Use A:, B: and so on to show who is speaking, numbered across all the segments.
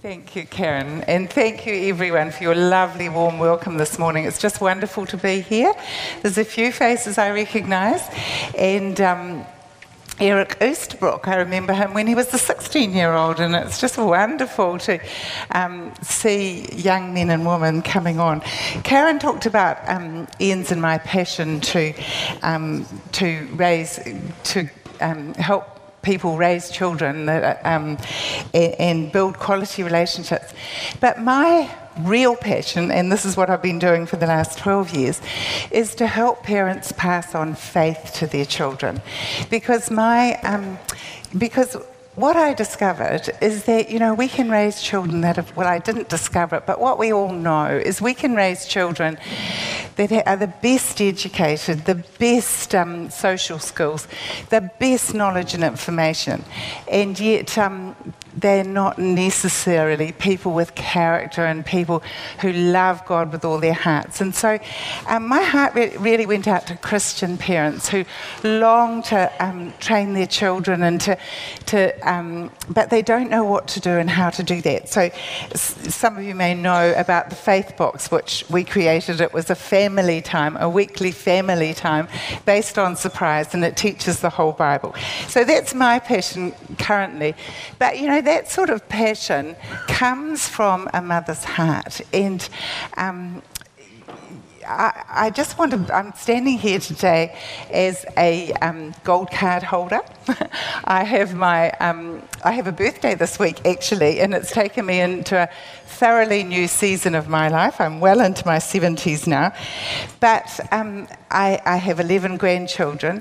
A: Thank you, Karen, and thank you everyone for your lovely warm welcome this morning. It's just wonderful to be here. There's a few faces I recognise, and um, Eric Eastbrook, I remember him when he was a 16 year old, and it's just wonderful to um, see young men and women coming on. Karen talked about um, Ian's and my passion to, um, to raise, to um, help people raise children that, um, and, and build quality relationships. But my real passion, and this is what I've been doing for the last 12 years, is to help parents pass on faith to their children. Because my, um, because what I discovered is that, you know, we can raise children that have, well, I didn't discover it, but what we all know is we can raise children that are the best educated, the best um, social skills, the best knowledge and information, and yet um, they're not necessarily people with character and people who love God with all their hearts. And so um, my heart re- really went out to Christian parents who long to um, train their children and to, to um, but they don't know what to do and how to do that. So s- some of you may know about the Faith Box, which we created. It was a family time, a weekly family time based on surprise, and it teaches the whole Bible. So that's my passion currently. But you know, that sort of passion comes from a mother's heart. And um, I, I, just want to, I'm standing here today as a um, gold card holder. I have my, um, I have a birthday this week actually, and it's taken me into a thoroughly new season of my life. I'm well into my 70s now. But um, I, I, have 11 grandchildren.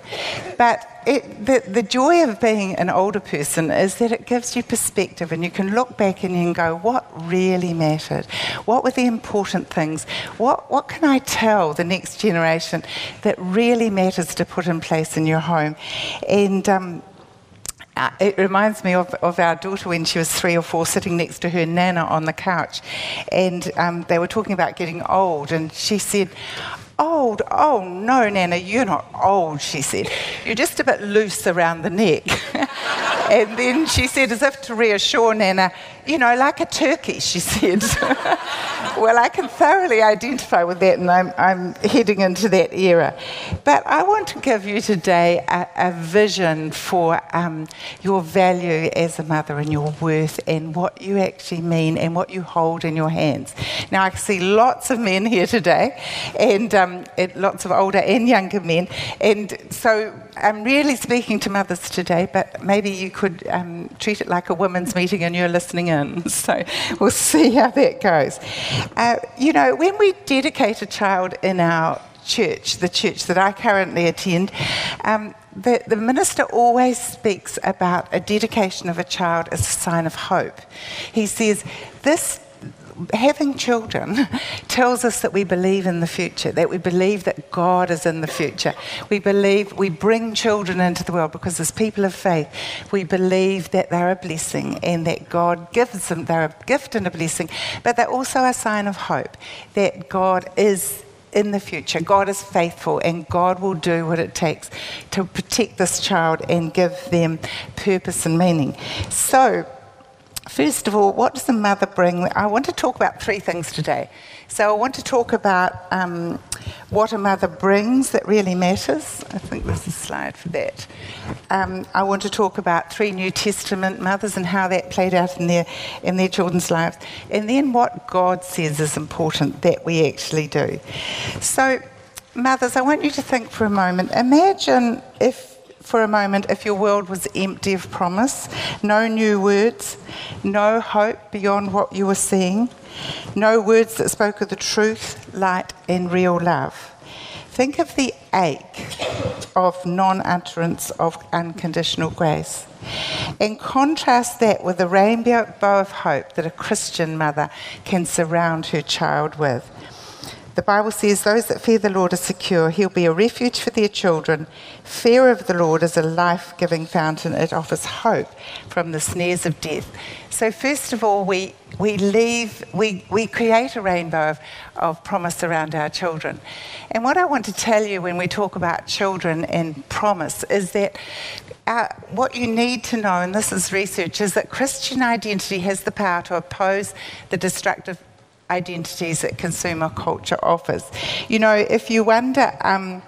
A: But it, the, the joy of being an older person is that it gives you perspective and you can look back and you can go, what really mattered? What were the important things? What, what can I tell the next generation that really matters to put in place in your home? And um, it reminds me of, of, our daughter when she was three or four, sitting next to her nana on the couch. And um, they were talking about getting old. And she said, Old? Oh, no, Nana, you're not old, she said. You're just a bit loose around the neck. and then she said, as if to reassure Nana, you know, like a turkey, she said. well, I can thoroughly identify with that, and I'm, I'm, heading into that era. But I want to give you today a, a vision for um, your value as a mother and your worth and what you actually mean and what you hold in your hands. Now, I see lots of men here today, and, um, lots of older and younger men, and so I'm really speaking to mothers today, but maybe you could um, treat it like a women's meeting and you're listening in. So we'll see how that goes. Uh, you know, when we dedicate a child in our church, the church that I currently attend, um, the, the, minister always speaks about a dedication of a child as a sign of hope. He says, This having children tells us that we believe in the future, that we believe that God is in the future. We believe we bring children into the world because, as people of faith, we believe that they're a blessing and that God gives them, they're a gift and a blessing, but they're also a sign of hope that God is in the future. God is faithful and God will do what it takes to protect this child and give them purpose and meaning. So, First of all, what does the mother bring? I want to talk about three things today. So, I want to talk about um, what a mother brings that really matters. I think there's a slide for that. Um, I want to talk about three New Testament mothers and how that played out in their, in their children's lives. And then what God says is important that we actually do. So, mothers, I want you to think for a moment. Imagine if for a moment if your world was empty of promise, no new words, no hope beyond what you were seeing, no words that spoke of the truth, light, and real love. Think of the ache of non utterance of unconditional grace. And contrast that with the rainbow of hope that a Christian mother can surround her child with. The Bible says, Those that fear the Lord are secure. He'll be a refuge for their children. Fear of the Lord is a life giving fountain. It offers hope from the snares of death. So, first of all, we we leave, we, we create a rainbow of, of promise around our children. And what I want to tell you when we talk about children and promise is that uh, what you need to know, and this is research, is that Christian identity has the power to oppose the destructive identities that consumer culture offers. You know, if you wonder um,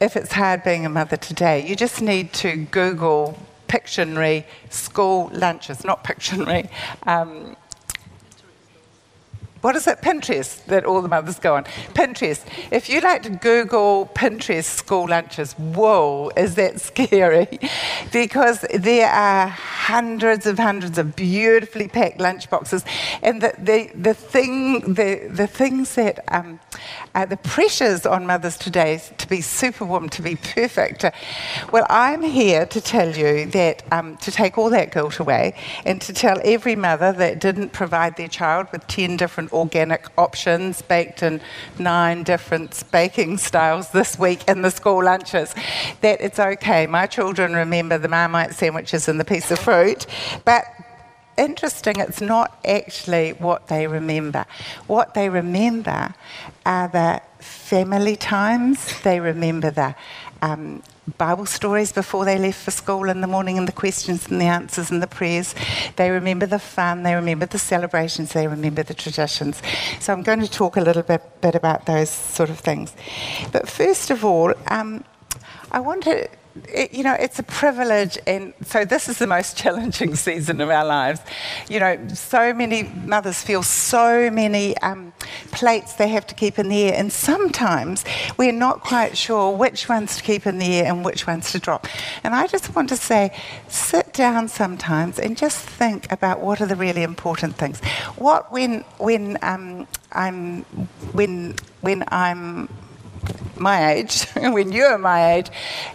A: if it's hard being a mother today, you just need to Google Pictionary school lunches, not Pictionary. Um, what is it? Pinterest that all the mothers go on. Pinterest. If you like to Google Pinterest school lunches, whoa, is that scary? because there are hundreds of hundreds of beautifully packed lunch boxes, and the the, the thing the the things that um, uh, the pressures on mothers today to be superwoman, to be perfect. Well, I'm here to tell you that um, to take all that guilt away, and to tell every mother that didn't provide their child with ten different organic options baked in nine different baking styles this week in the school lunches, that it's okay. My children remember the Marmite sandwiches and the piece of fruit, but interesting, it's not actually what they remember. What they remember are the family times, they remember the um, Bible stories before they left for school in the morning and the questions and the answers and the prayers. They remember the fun, they remember the celebrations, they remember the traditions. So I'm going to talk a little bit, bit about those sort of things. But first of all, um, I want to it, you know, it's a privilege, and so this is the most challenging season of our lives. You know, so many mothers feel so many um, plates they have to keep in the air, and sometimes we're not quite sure which ones to keep in the air and which ones to drop. And I just want to say, sit down sometimes and just think about what are the really important things. What when when um, I'm when when I'm my age, when you're my age,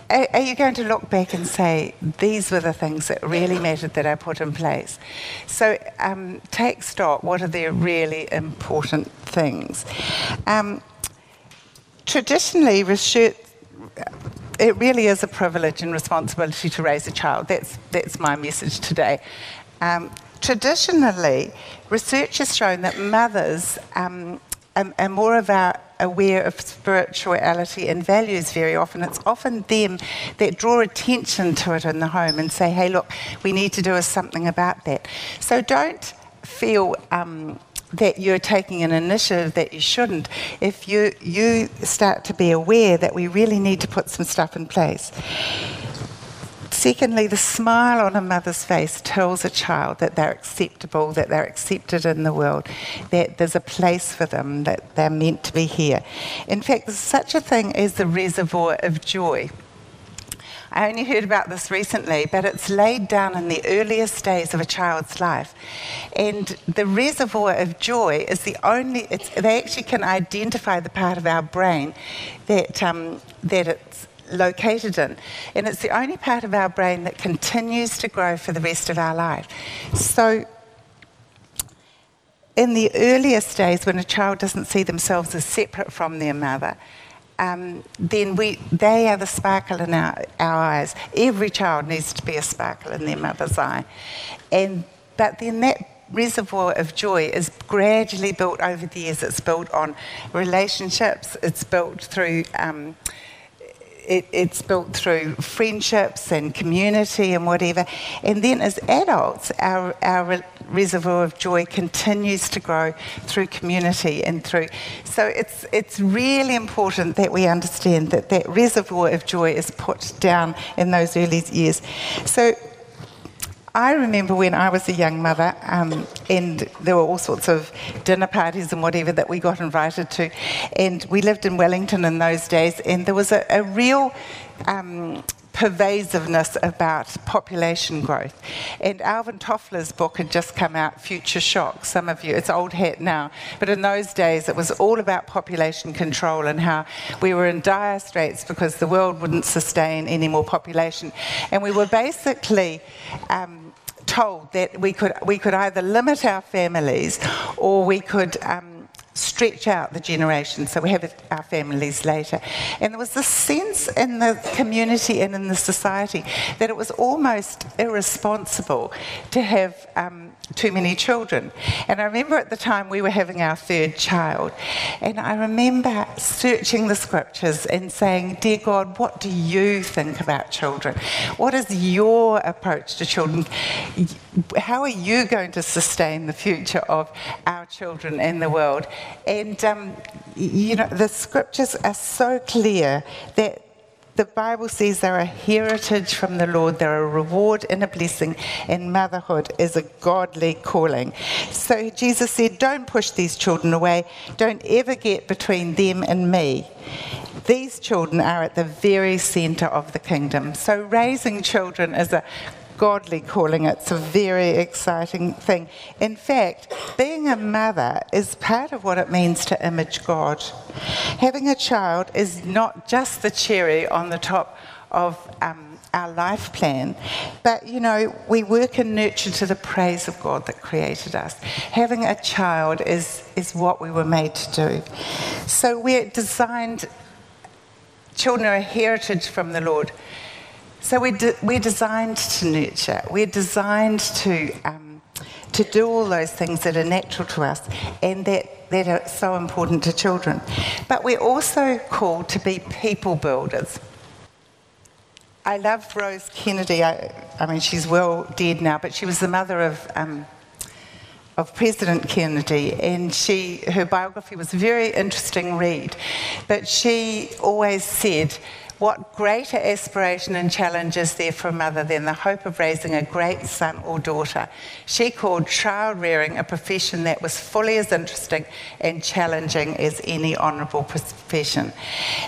A: are, are, you going to look back and say, these were the things that really mattered that I put in place? So um, take stock. What are the really important things? Um, traditionally, research, it really is a privilege and responsibility to raise a child. That's, that's my message today. Um, traditionally, research has shown that mothers um, are more of our aware of spirituality and values very often. It's often them that draw attention to it in the home and say, hey, look, we need to do something about that. So don't feel. Um, that you're taking an initiative that you shouldn't if you, you start to be aware that we really need to put some stuff in place. Secondly, the smile on a mother's face tells a child that they're acceptable, that they're accepted in the world, that there's a place for them, that they're meant to be here. In fact, there's such a thing as the reservoir of joy. I only heard about this recently, but it's laid down in the earliest days of a child's life. And the reservoir of joy is the only, they actually can identify the part of our brain that, um, that it's located in. And it's the only part of our brain that continues to grow for the rest of our life. So, in the earliest days, when a child doesn't see themselves as separate from their mother, um, then we, they are the sparkle in our, our eyes. Every child needs to be a sparkle in their mother's eye. And, but then that reservoir of joy is gradually built over the years. It's built on relationships, it's built through. Um, it, it's built through friendships and community and whatever. And then as adults, our, our reservoir of joy continues to grow through community and through. So it's, it's really important that we understand that that reservoir of joy is put down in those early years. So I remember when I was a young mother, um, and there were all sorts of dinner parties and whatever that we got invited to. And we lived in Wellington in those days, and there was a, a real um, pervasiveness about population growth. And Alvin Toffler's book had just come out, Future Shock. Some of you, it's old hat now, but in those days it was all about population control and how we were in dire straits because the world wouldn't sustain any more population. And we were basically um, told that we could, we could either limit our families or we could. Um, stretch out the generations so we have our families later. And there was this sense in the community and in the society that it was almost irresponsible to have um, too many children. And I remember at the time we were having our third child, and I remember searching the scriptures and saying, Dear God, what do you think about children? What is your approach to children? How are you going to sustain the future of our children in the world? And, um, you know, the scriptures are so clear that the Bible says they're a heritage from the Lord, they're a reward and a blessing, and motherhood is a godly calling. So Jesus said, Don't push these children away, don't ever get between them and me. These children are at the very centre of the kingdom. So raising children is a godly calling. It's a very exciting thing. In fact, being a mother is part of what it means to image God. Having a child is not just the cherry on the top of um, our life plan, but you know, we work and nurture to the praise of God that created us. Having a child is, is what we were made to do. So we're designed, children are a heritage from the Lord. So we're, de- we're designed to nurture. We're designed to, um, to do all those things that are natural to us and that, that are so important to children. But we're also called to be people builders. I love Rose Kennedy. I, I mean, she's well dead now, but she was the mother of, um, of President Kennedy, and she, her biography was a very interesting read. But she always said, what greater aspiration and challenge is there for a mother than the hope of raising a great son or daughter? She called child rearing a profession that was fully as interesting and challenging as any honourable profession.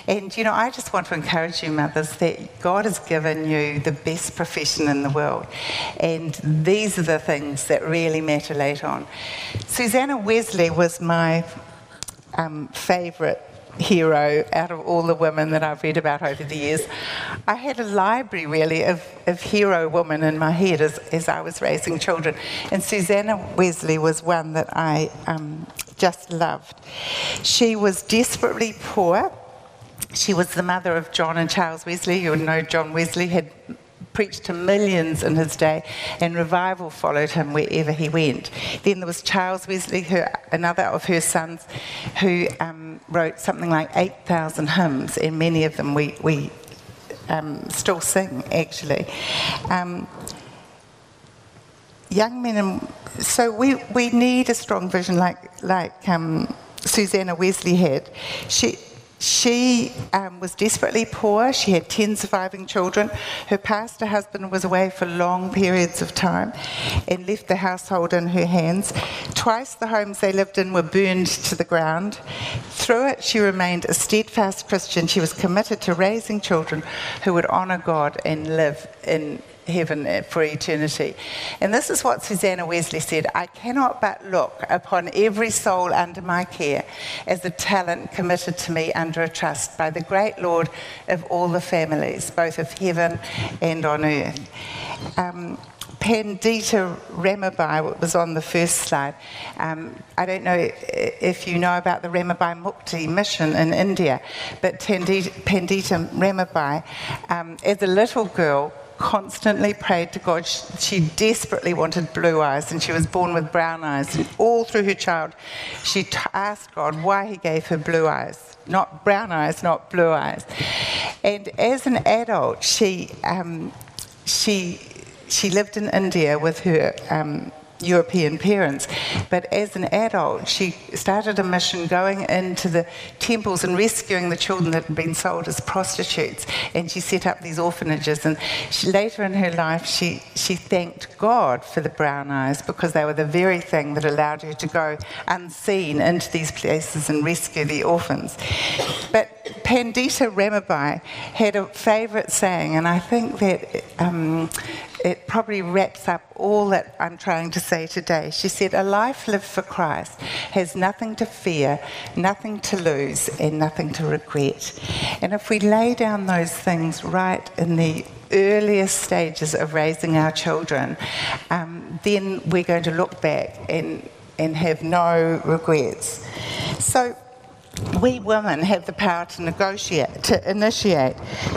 A: And, you know, I just want to encourage you, mothers, that God has given you the best profession in the world. And these are the things that really matter later on. Susanna Wesley was my um, favourite hero out of all the women that I've read about over the years. I had a library really of, of hero women in my head as, as I was raising children. And Susanna Wesley was one that I um, just loved. She was desperately poor. She was the mother of John and Charles Wesley. You know John Wesley had preached to millions in his day, and revival followed him wherever he went. Then there was Charles Wesley, her, another of her sons, who um, wrote something like 8,000 hymns, and many of them we, we um, still sing, actually. Um, young men, and, so we, we need a strong vision like, like um, Susanna Wesley had. She, she um, was desperately poor. She had 10 surviving children. Her pastor husband was away for long periods of time and left the household in her hands. Twice the homes they lived in were burned to the ground. Through it, she remained a steadfast Christian. She was committed to raising children who would honour God and live in heaven for eternity. And this is what Susanna Wesley said I cannot but look upon every soul under my care as a talent committed to me under a trust by the great Lord of all the families, both of heaven and on earth. Um, Pandita Ramabai was on the first slide. Um, I don't know if you know about the Ramabai Mukti mission in India, but Pandita, Ramabai, um, as a little girl, constantly prayed to God. She desperately wanted blue eyes, and she was born with brown eyes. And all through her child, she t- asked God why He gave her blue eyes, not brown eyes, not blue eyes. And as an adult, she um, she she lived in India with her. Um, European parents. But as an adult, she started a mission going into the temples and rescuing the children that had been sold as prostitutes. And she set up these orphanages. And she, later in her life, she, she thanked God for the brown eyes because they were the very thing that allowed her to go unseen into these places and rescue the orphans. But Pandita Ramabai had a favourite saying, and I think that um, it probably wraps up all that I'm trying to say today. She said, A life lived for Christ has nothing to fear, nothing to lose, and nothing to regret. And if we lay down those things right in the earliest stages of raising our children, um, then we're going to look back and, and have no regrets. So, we women have the power to negotiate, to initiate.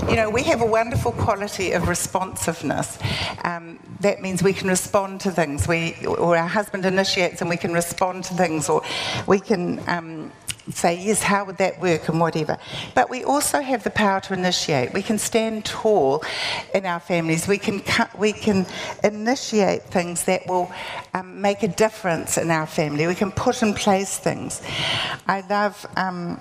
A: You know, we have a wonderful quality of responsiveness. Um, that means we can respond to things. We, or our husband initiates and we can respond to things, or we can um, say, yes, how would that work and whatever. But we also have the power to initiate. We can stand tall in our families. We can, we can initiate things that will um, make a difference in our family. We can put in place things. I love. Um,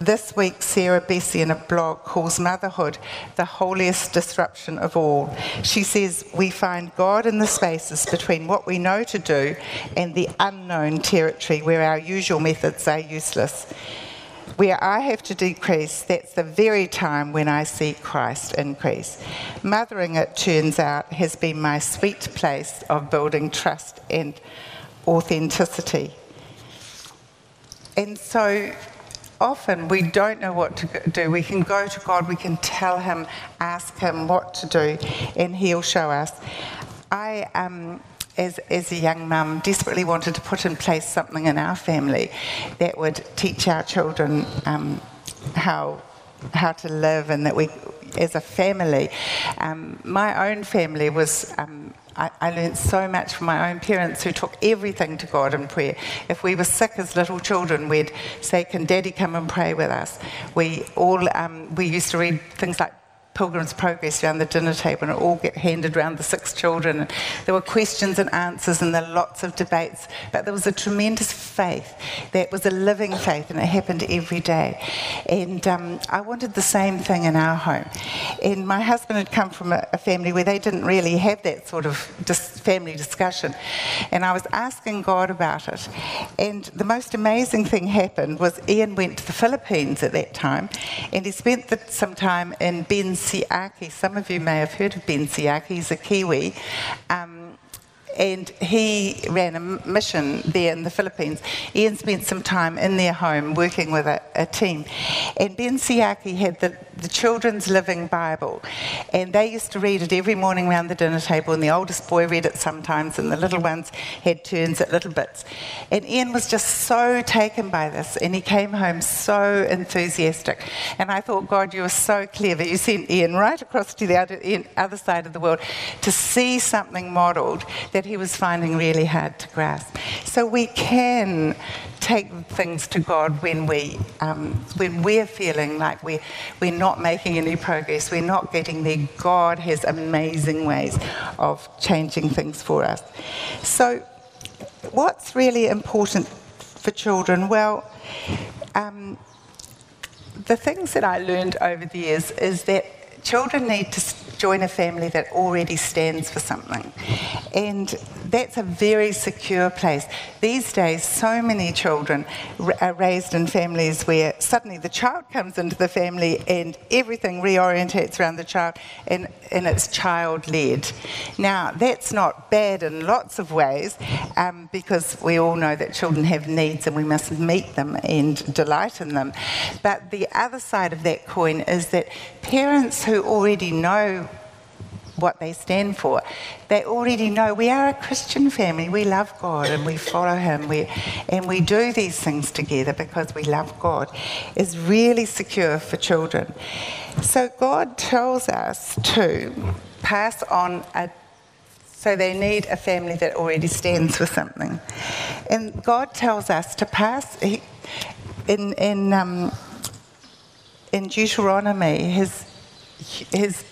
A: this week, Sarah Bessey in a blog calls motherhood the holiest disruption of all. She says, We find God in the spaces between what we know to do and the unknown territory where our usual methods are useless. Where I have to decrease, that's the very time when I see Christ increase. Mothering, it turns out, has been my sweet place of building trust and authenticity. And so, often we don't know what to do. We can go to God, we can tell Him, ask Him what to do, and He'll show us. I, um, as, as a young mum, desperately wanted to put in place something in our family that would teach our children um, how how to live and that we, as a family, um, my own family was um, I, I learned so much from my own parents who took everything to God in prayer. If we were sick as little children, we'd say, Can Daddy come and pray with us? We all, um, we used to read things like Pilgrim's Progress around the dinner table and it all get handed around the six children. And there were questions and answers and there were lots of debates, but there was a tremendous faith that was a living faith and it happened every day. And um, I wanted the same thing in our home. And my husband had come from a, a family where they didn't really have that sort of dis- family discussion. And I was asking God about it. And the most amazing thing happened was Ian went to the Philippines at that time and he spent the, some time in Ben's Siaki. Some of you may have heard of Ben Siaki. He's a Kiwi. Um, and he ran a mission there in the Philippines. Ian spent some time in their home working with a, a team. And Ben Siaki had the, the Children's Living Bible, and they used to read it every morning around the dinner table, and the oldest boy read it sometimes, and the little ones had turns at little bits. And Ian was just so taken by this, and he came home so enthusiastic. And I thought, God, you are so clever. You sent Ian right across to the other, other side of the world to see something modelled that he was finding really hard to grasp. So we can take things to God when, we, um, when we're feeling like we, we're not making any progress, we're not getting there. God has amazing ways of changing things for us. So, what's really important for children? Well, um, the things that I learned over the years is that children need to join a family that already stands for something. And that's a very secure place. These days, so many children are raised in families where suddenly the child comes into the family and everything reorientates around the child and, and it's child led. Now, that's not bad in lots of ways um, because we all know that children have needs and we must meet them and delight in them. But the other side of that coin is that parents who already know what they stand for. They already know we are a Christian family. We love God and we follow Him. We, and we do these things together because we love God. Is really secure for children. So God tells us to pass on a so they need a family that already stands for something. And God tells us to pass, in, in, um, in Deuteronomy, his, his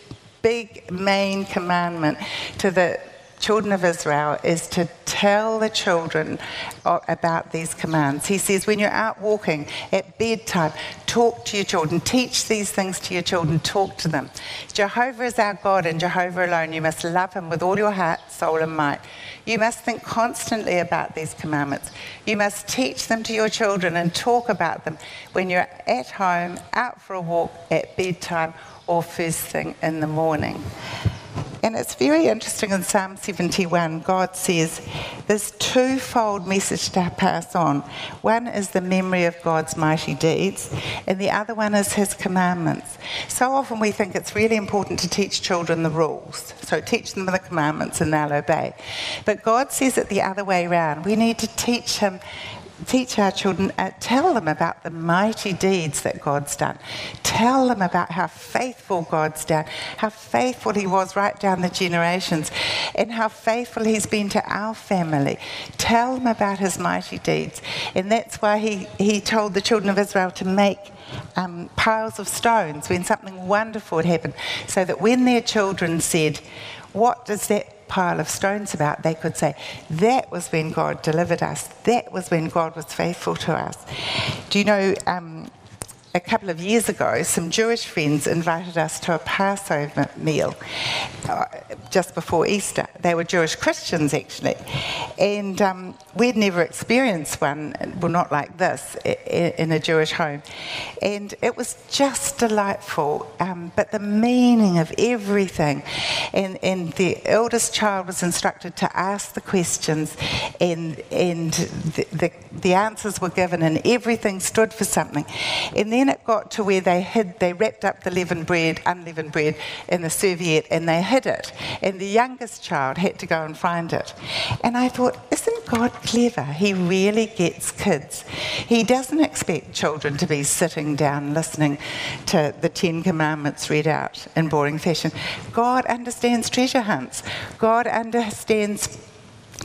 A: big main commandment to the children of Israel is to tell the children about these commands. He says, when you're out walking at bedtime, talk to your children, teach these things to your children, talk to them. Jehovah is our God and Jehovah alone. You must love him with all your heart, soul, and might. You must think constantly about these commandments. You must teach them to your children and talk about them when you're at home, out for a walk, at bedtime, or first thing in the morning. And it's very interesting in Psalm 71, God says there's twofold message to pass on. One is the memory of God's mighty deeds, and the other one is his commandments. So often we think it's really important to teach children the rules. So teach them the commandments and they'll obey. But God says it the other way around. We need to teach him teach our children, uh, tell them about the mighty deeds that God's done. Tell them about how faithful God's done, how faithful He was right down the generations, and how faithful He's been to our family. Tell them about His mighty deeds. And that's why He, he told the children of Israel to make um, piles of stones when something wonderful had happened, so that when their children said, What does that pile of stones about, they could say, That was when God delivered us. That was when God was faithful to us. Do you know, um, a couple of years ago, some Jewish friends invited us to a Passover meal uh, just before Easter. They were Jewish Christians, actually. And um, we'd never experienced one, well, not like this, in a Jewish home. And it was just delightful. Um, but the meaning of everything, and, and the eldest child was instructed to ask the questions, and, and the, the, the answers were given, and everything stood for something. And then then it got to where they hid, they wrapped up the leavened bread, unleavened bread, in the serviette and they hid it. And the youngest child had to go and find it. And I thought, isn't God clever? He really gets kids. He doesn't expect children to be sitting down listening to the Ten Commandments read out in boring fashion. God understands treasure hunts. God understands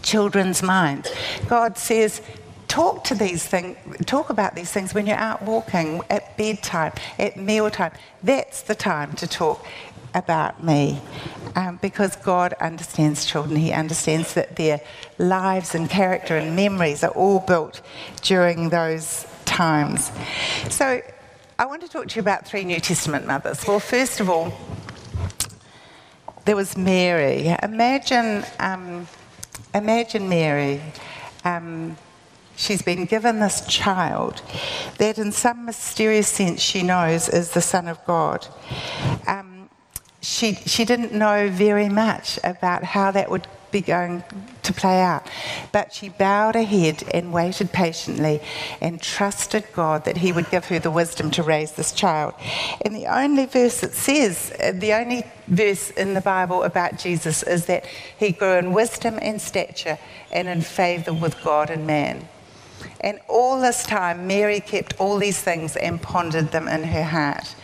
A: children's minds. God says, talk to these things, talk about these things when you're out walking, at bedtime, at mealtime. That's the time to talk about me um, because God understands children. He understands that their lives and character and memories are all built during those times. So I want to talk to you about three New Testament mothers. Well, first of all, there was Mary. Imagine, um, imagine Mary. Um, she's been given this child that, in some mysterious sense, she knows is the Son of God. Um, she, she didn't know very much about how that would be going to play out. But she bowed her head and waited patiently and trusted God that He would give her the wisdom to raise this child. And the only verse that says, the only verse in the Bible about Jesus is that He grew in wisdom and stature and in favour with God and man. And all this time, Mary kept all these things and pondered them in her heart.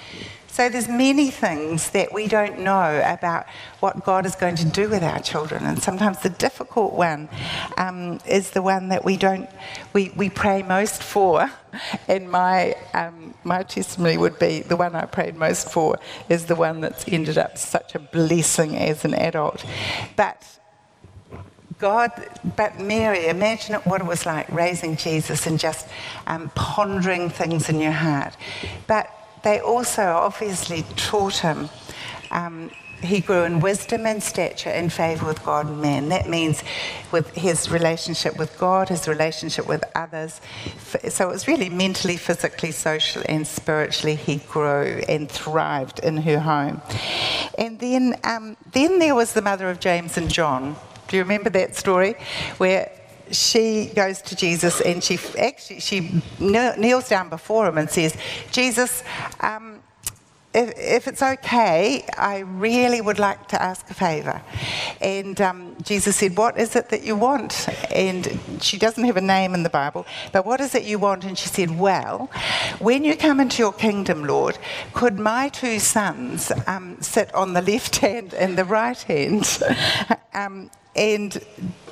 A: So there's many things that we don't know about what God is going to do with our children, and sometimes the difficult one um, is the one that we don't we, we pray most for. And my um, my testimony would be the one I prayed most for is the one that's ended up such a blessing as an adult, but God, but Mary, imagine what it was like raising Jesus and just um, pondering things in your heart. But they also obviously taught him. Um, he grew in wisdom and stature in favour with God and man. That means with his relationship with God, his relationship with others. So it was really mentally, physically, socially, and spiritually he grew and thrived in her home. And then, um, then there was the mother of James and John. Do you remember that story where she goes to Jesus and she actually she kneels down before him and says, "Jesus, um, if, if, it's okay, I really would like to ask a favour." And um, Jesus said, "What is it that you want?" And she doesn't have a name in the Bible, but what is it you want? And she said, "Well, when you come into your kingdom, Lord, could my two sons um, sit on the left hand and the right hand?" Um, and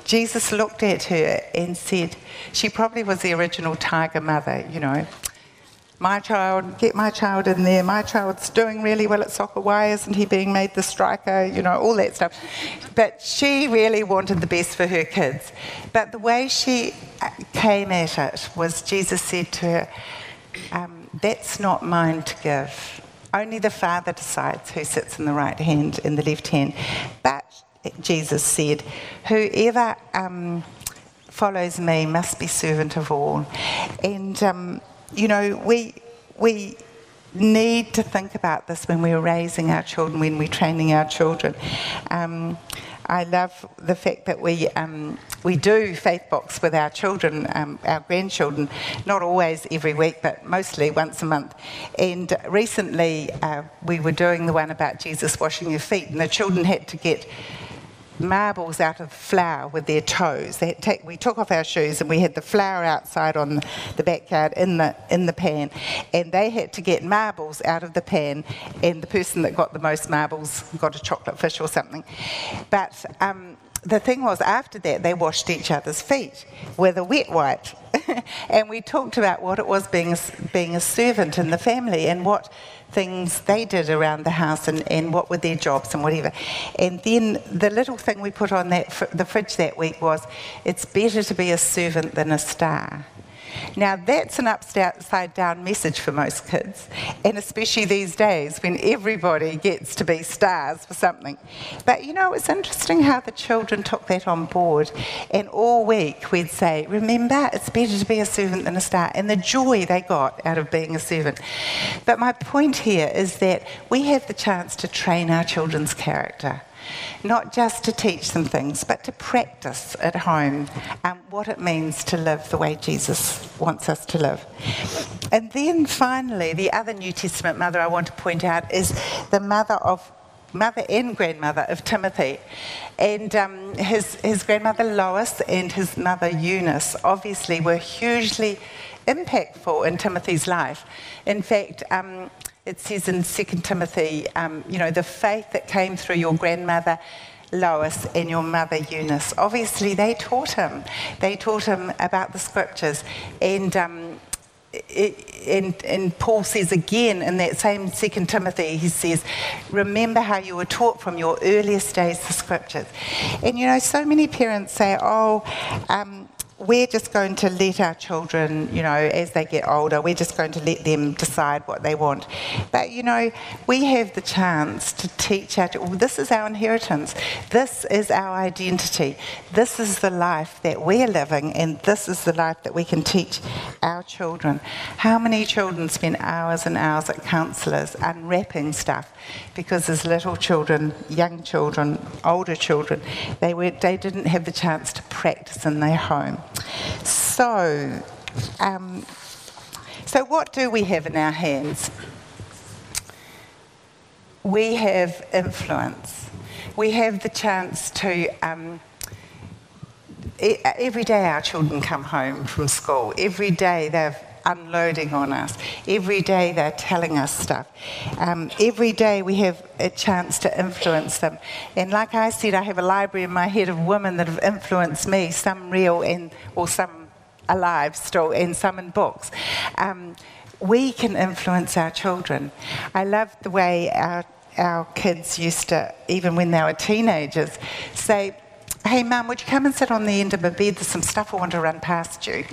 A: Jesus looked at her and said, she probably was the original tiger mother, you know. My child, get my child in there. My child's doing really well at soccer. Why isn't he being made the striker? You know, all that stuff. But she really wanted the best for her kids. But the way she uh, came at it was Jesus said to her, um, That's not mine to give. Only the Father decides who sits in the right hand and the left hand. But Jesus said, Whoever um, follows me must be servant of all. And, um, you know, we, we need to think about this when we're raising our children, when we're training our children. Um, I love the fact that we um, we do faith box with our children, um, our grandchildren, not always every week, but mostly once a month. And recently uh, we were doing the one about Jesus washing your feet, and the children had to get marbles out of flour with their toes. Take, we took off our shoes and we had the flour outside on the backyard in the, in the pan, and they had to get marbles out of the pan, and the person that got the most marbles got a chocolate fish or something. But um, the thing was, after that, they washed each other's feet with a wet wipe. and we talked about what it was being being a servant in the family and what things they did around the house and, and what were their jobs and whatever. And then the little thing we put on that fr- the fridge that week was it's better to be a servant than a star. Now, that's an upside down message for most kids, and especially these days when everybody gets to be stars for something. But you know, it's interesting how the children took that on board, and all week we'd say, Remember, it's better to be a servant than a star, and the joy they got out of being a servant. But my point here is that we have the chance to train our children's character not just to teach them things, but to practice at home what it means to live the way Jesus wants us to live. And then finally, the other New Testament mother I want to point out is the mother of mother and grandmother of Timothy. And um, his, his grandmother Lois and his mother Eunice obviously were hugely impactful in Timothy's life. In fact, um, it says in 2 Timothy, um, you know, the faith that came through your grandmother Lois and your mother Eunice. Obviously, they taught him. They taught him about the scriptures. And, um, and, and, Paul says again in that same Second Timothy, he says, Remember how you were taught from your earliest days the scriptures. And you know, so many parents say, Oh, um, we're just going to let our children, you know, as they get older, we're just going to let them decide what they want. But, you know, we have the chance to teach our, this is our inheritance. This is our identity. This is the life that we're living, and this is the life that we can teach our children. How many children spend hours and hours at counsellors unwrapping stuff because as little children, young children, older children, they, were, they didn't have the chance to practice in their home. So, um, so what do we have in our hands? We have influence. We have the chance to. Um, every day our children come home from school. Every day they've unloading on us. Every day they're telling us stuff. Um, every day we have a chance to influence them. And like I said, I have a library in my head of women that have influenced me, some real and or some alive still, and some in books. Um, we can influence our children. I love the way our our kids used to, even when they were teenagers, say, hey, mum, would you come and sit on the end of my bed? There's some stuff I want to run past you.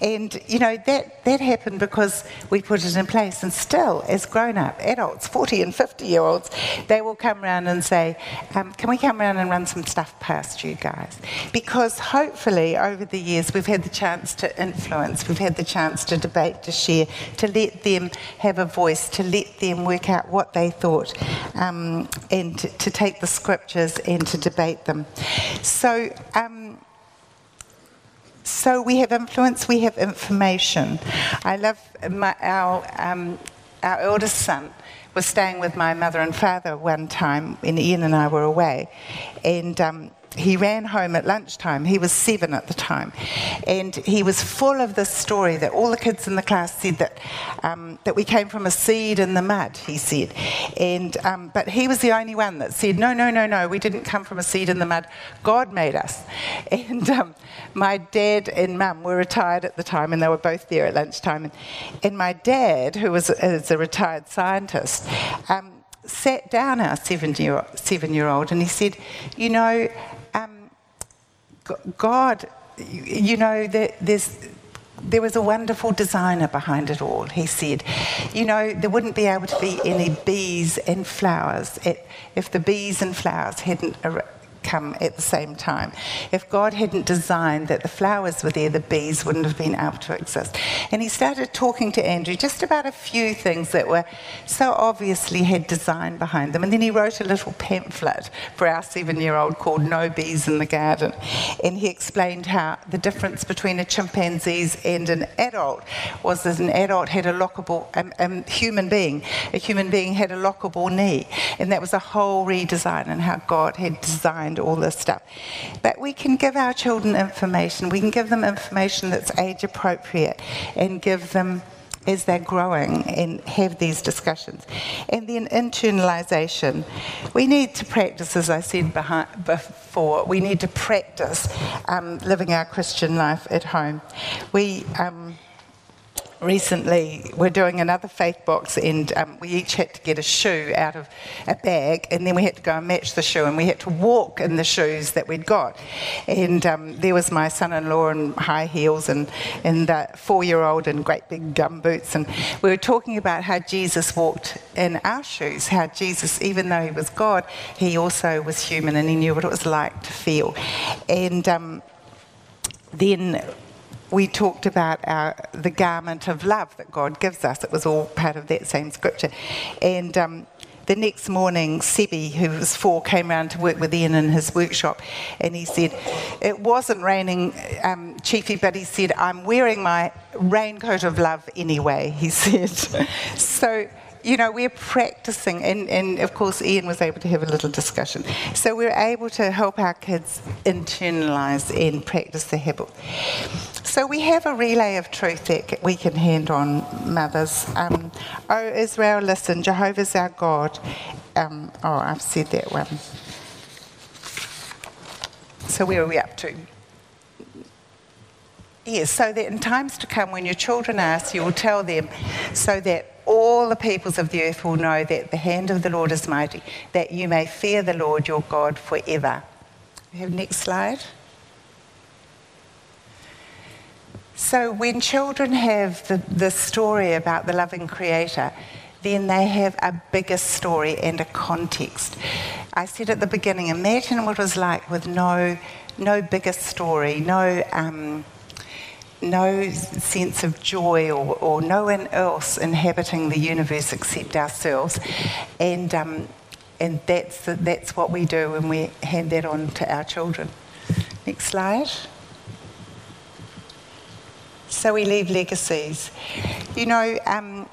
A: And, you know, that, that happened because we put it in place. And still, as grown up adults, 40 and 50 year olds, they will come around and say, um, can we come around and run some stuff past you guys? Because hopefully, over the years, we've had the chance to influence, we've had the chance to debate, to share, to let them have a voice, to let them work out what they thought, um, and to, to take the scriptures and to debate them. Um, so we have influence, we have information. I love my, our, um, our eldest son was staying with my mother and father one time when Ian and I were away, and um, he ran home at lunchtime. He was seven at the time. And he was full of this story that all the kids in the class said that, um, that we came from a seed in the mud, he said. And, um, but he was the only one that said, no, no, no, no, we didn't come from a seed in the mud. God made us. And um, my dad and mum were retired at the time, and they were both there at lunchtime. And, and my dad, who was, was a retired scientist, um, sat down our seven year, seven year old and he said, You know, God, you know, there's, there was a wonderful designer behind it all, he said. You know, there wouldn't be able to be any bees and flowers eh, if the bees and flowers hadn't come at the same time. If God hadn't designed that the flowers were there, the bees wouldn't have been able to exist. And he started talking to Andrew just about a few things that were so obviously had design behind them. And then he wrote a little pamphlet for our seven year old called No Bees in the Garden. And he explained how the difference between a chimpanzee and an adult was that an adult had a lockable, a, a human being, a human being had a lockable knee. And that was a whole redesign and how God had designed find all this stuff. But we can give our children information. We can give them information that's age appropriate and give them as they're growing and have these discussions. And then internalization. We need to practice, as I said behind, before, we need to practice um, living our Christian life at home. We. Um, recently we're doing another faith box and um, we each had to get a shoe out of a bag and then we had to go and match the shoe and we had to walk in the shoes that we'd got. And um, there was my son-in-law in high heels and, and the four-year-old in great big gum boots and we were talking about how jesus walked in our shoes how jesus even though he was god he also was human and he knew what it was like to feel. And um, then we talked about our, the garment of love that God gives us. It was all part of that same scripture. And um, the next morning, Sebi, who was four, came around to work with Ian in his workshop, and he said, It wasn't raining, um, Chiefy, but he said, I'm wearing my raincoat of love anyway, he said. so you know, we're practicing, and, and of course, Ian was able to have a little discussion. So we're able to help our kids internalise and practice the habit. So we have a relay of truth that we can hand on mothers. Um, oh, Israel, listen, Jehovah's our God. Um, oh, I've said that one. So where are we up to? Yes, so that in times to come, when your children ask, you will tell them, so that all the peoples of the earth will know that the hand of the Lord is mighty, that you may fear the Lord your God forever. We have next slide. So when children have the, the story about the loving creator, then they have a bigger story and a context. I said at the beginning, imagine what it was like with no, no bigger story, no um, no sense of joy or, or no one else inhabiting the universe except ourselves. And, um, and that's, the, that's what we do when we hand that on to our children. Next slide. So we leave legacies. You know, um,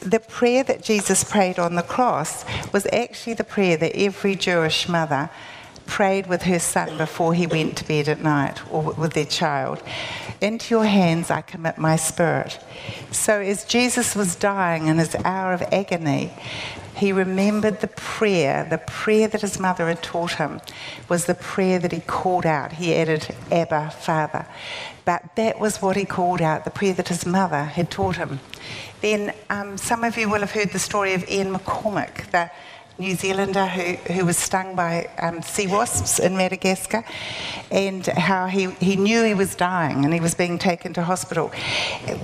A: the prayer that Jesus prayed on the cross was actually the prayer that every Jewish mother prayed with her son before he went to bed at night or with their child. Into your hands I commit my spirit. So, as Jesus was dying in his hour of agony, he remembered the prayer, the prayer that his mother had taught him was the prayer that he called out. He added, Abba, Father. But that was what he called out, the prayer that his mother had taught him. Then um, some of you will have heard the story of Ian McCormack, the New Zealander who, who was stung by um, sea wasps in Madagascar, and how he, he knew he was dying and he was being taken to hospital.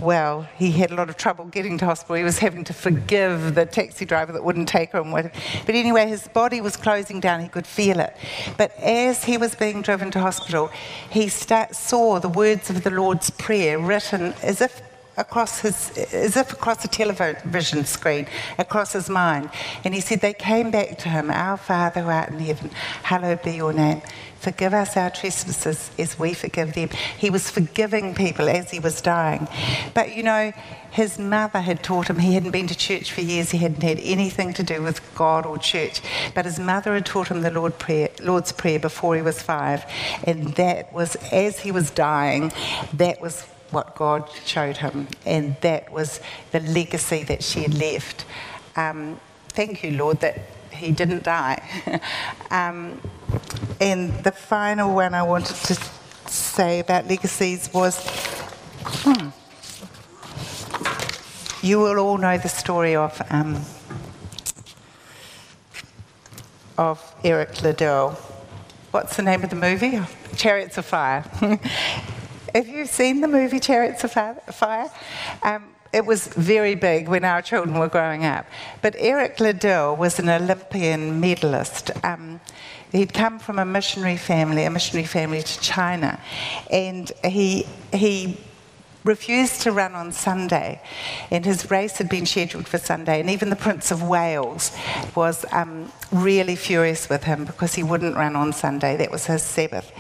A: Well, he had a lot of trouble getting to hospital. He was having to forgive the taxi driver that wouldn't take him. But anyway, his body was closing down, he could feel it. But as he was being driven to hospital, he start, saw the words of the Lord's Prayer written as if across his, as if across a television screen, across his mind. And he said, They came back to him, Our Father who art in heaven, hallowed be your name. Forgive us our trespasses as we forgive them. He was forgiving people as he was dying. But you know, his mother had taught him, he hadn't been to church for years, he hadn't had anything to do with God or church. But his mother had taught him the Lord prayer, Lord's Prayer before he was five. And that was, as he was dying, that was what God showed him, and that was the legacy that she had left. Um, thank you, Lord, that he didn't die. um, and the final one I wanted to say about legacies was hmm, you will all know the story of. Um, of Eric Liddell. What's the name of the movie? Chariots of Fire. Have you seen the movie Chariots of Fire? Um, it was very big when our children were growing up. But Eric Liddell was an Olympian medalist. Um, he'd come from a missionary family, a missionary family to China, and he he refused to run on Sunday, and his race had been scheduled for Sunday. And even the Prince of Wales was um, really furious with him because he wouldn't run on Sunday. That was his Sabbath.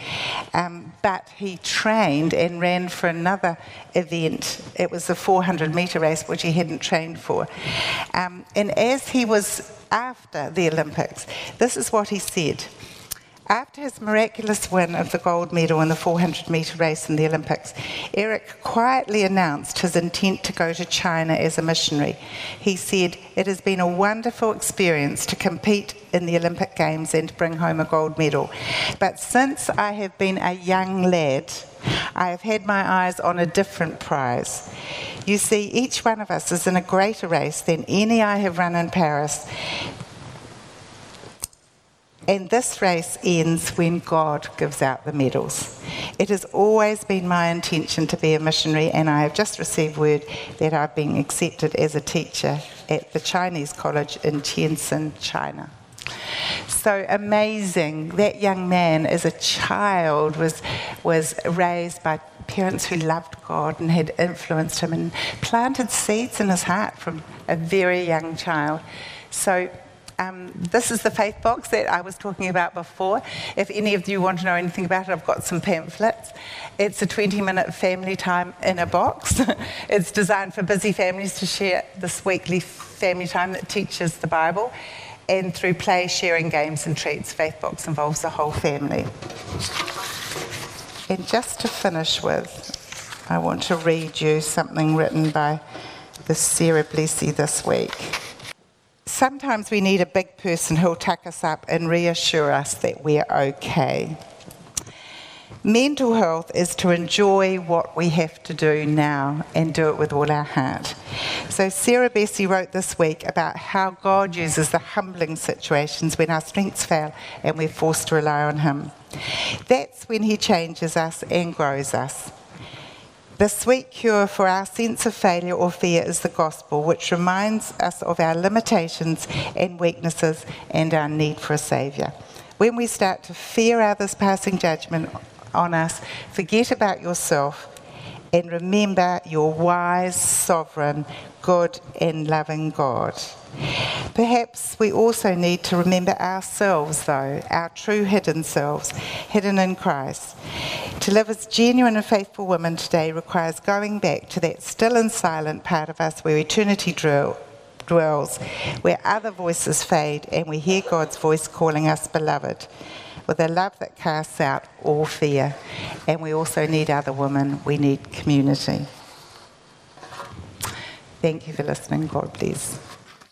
A: Um, but he trained and ran for another event. It was a 400 metre race, which he hadn't trained for. Um, and as he was after the Olympics, this is what he said. After his miraculous win of the gold medal in the 400 metre race in the Olympics, Eric quietly announced his intent to go to China as a missionary. He said, It has been a wonderful experience to compete in the Olympic Games and bring home a gold medal. But since I have been a young lad, I have had my eyes on a different prize. You see, each one of us is in a greater race than any I have run in Paris. And this race ends when God gives out the medals. It has always been my intention to be a missionary, and I have just received word that I've been accepted as a teacher at the Chinese College in Tientsin, China. So amazing. That young man, as a child, was, was raised by parents who loved God and had influenced him and planted seeds in his heart from a very young child. So um, this is the faith box that I was talking about before. If any of you want to know anything about it, I've got some pamphlets. It's a 20 minute family time in a box. it's designed for busy families to share this weekly family time that teaches the Bible. And through play, sharing games and treats, Faith Box involves the whole family. And just to finish with, I want to read you something written by the Sarah Bessey this week. Sometimes we need a big person who'll tuck us up and reassure us that we're okay. Mental health is to enjoy what we have to do now and do it with all our heart. So, Sarah Bessey wrote this week about how God uses the humbling situations when our strengths fail and we're forced to rely on Him. That's when He changes us and grows us. The sweet cure for our sense of failure or fear is the gospel, which reminds us of our limitations and weaknesses and our need for a saviour. When we start to fear others passing judgment on us, forget about yourself and remember your wise, sovereign, good, and loving God. Perhaps we also need to remember ourselves, though, our true hidden selves, hidden in Christ. To live as genuine and faithful women today requires going back to that still and silent part of us where eternity dwells, where other voices fade and we hear God's voice calling us beloved with a love that casts out all fear. And we also need other women, we need community. Thank you for listening. God bless.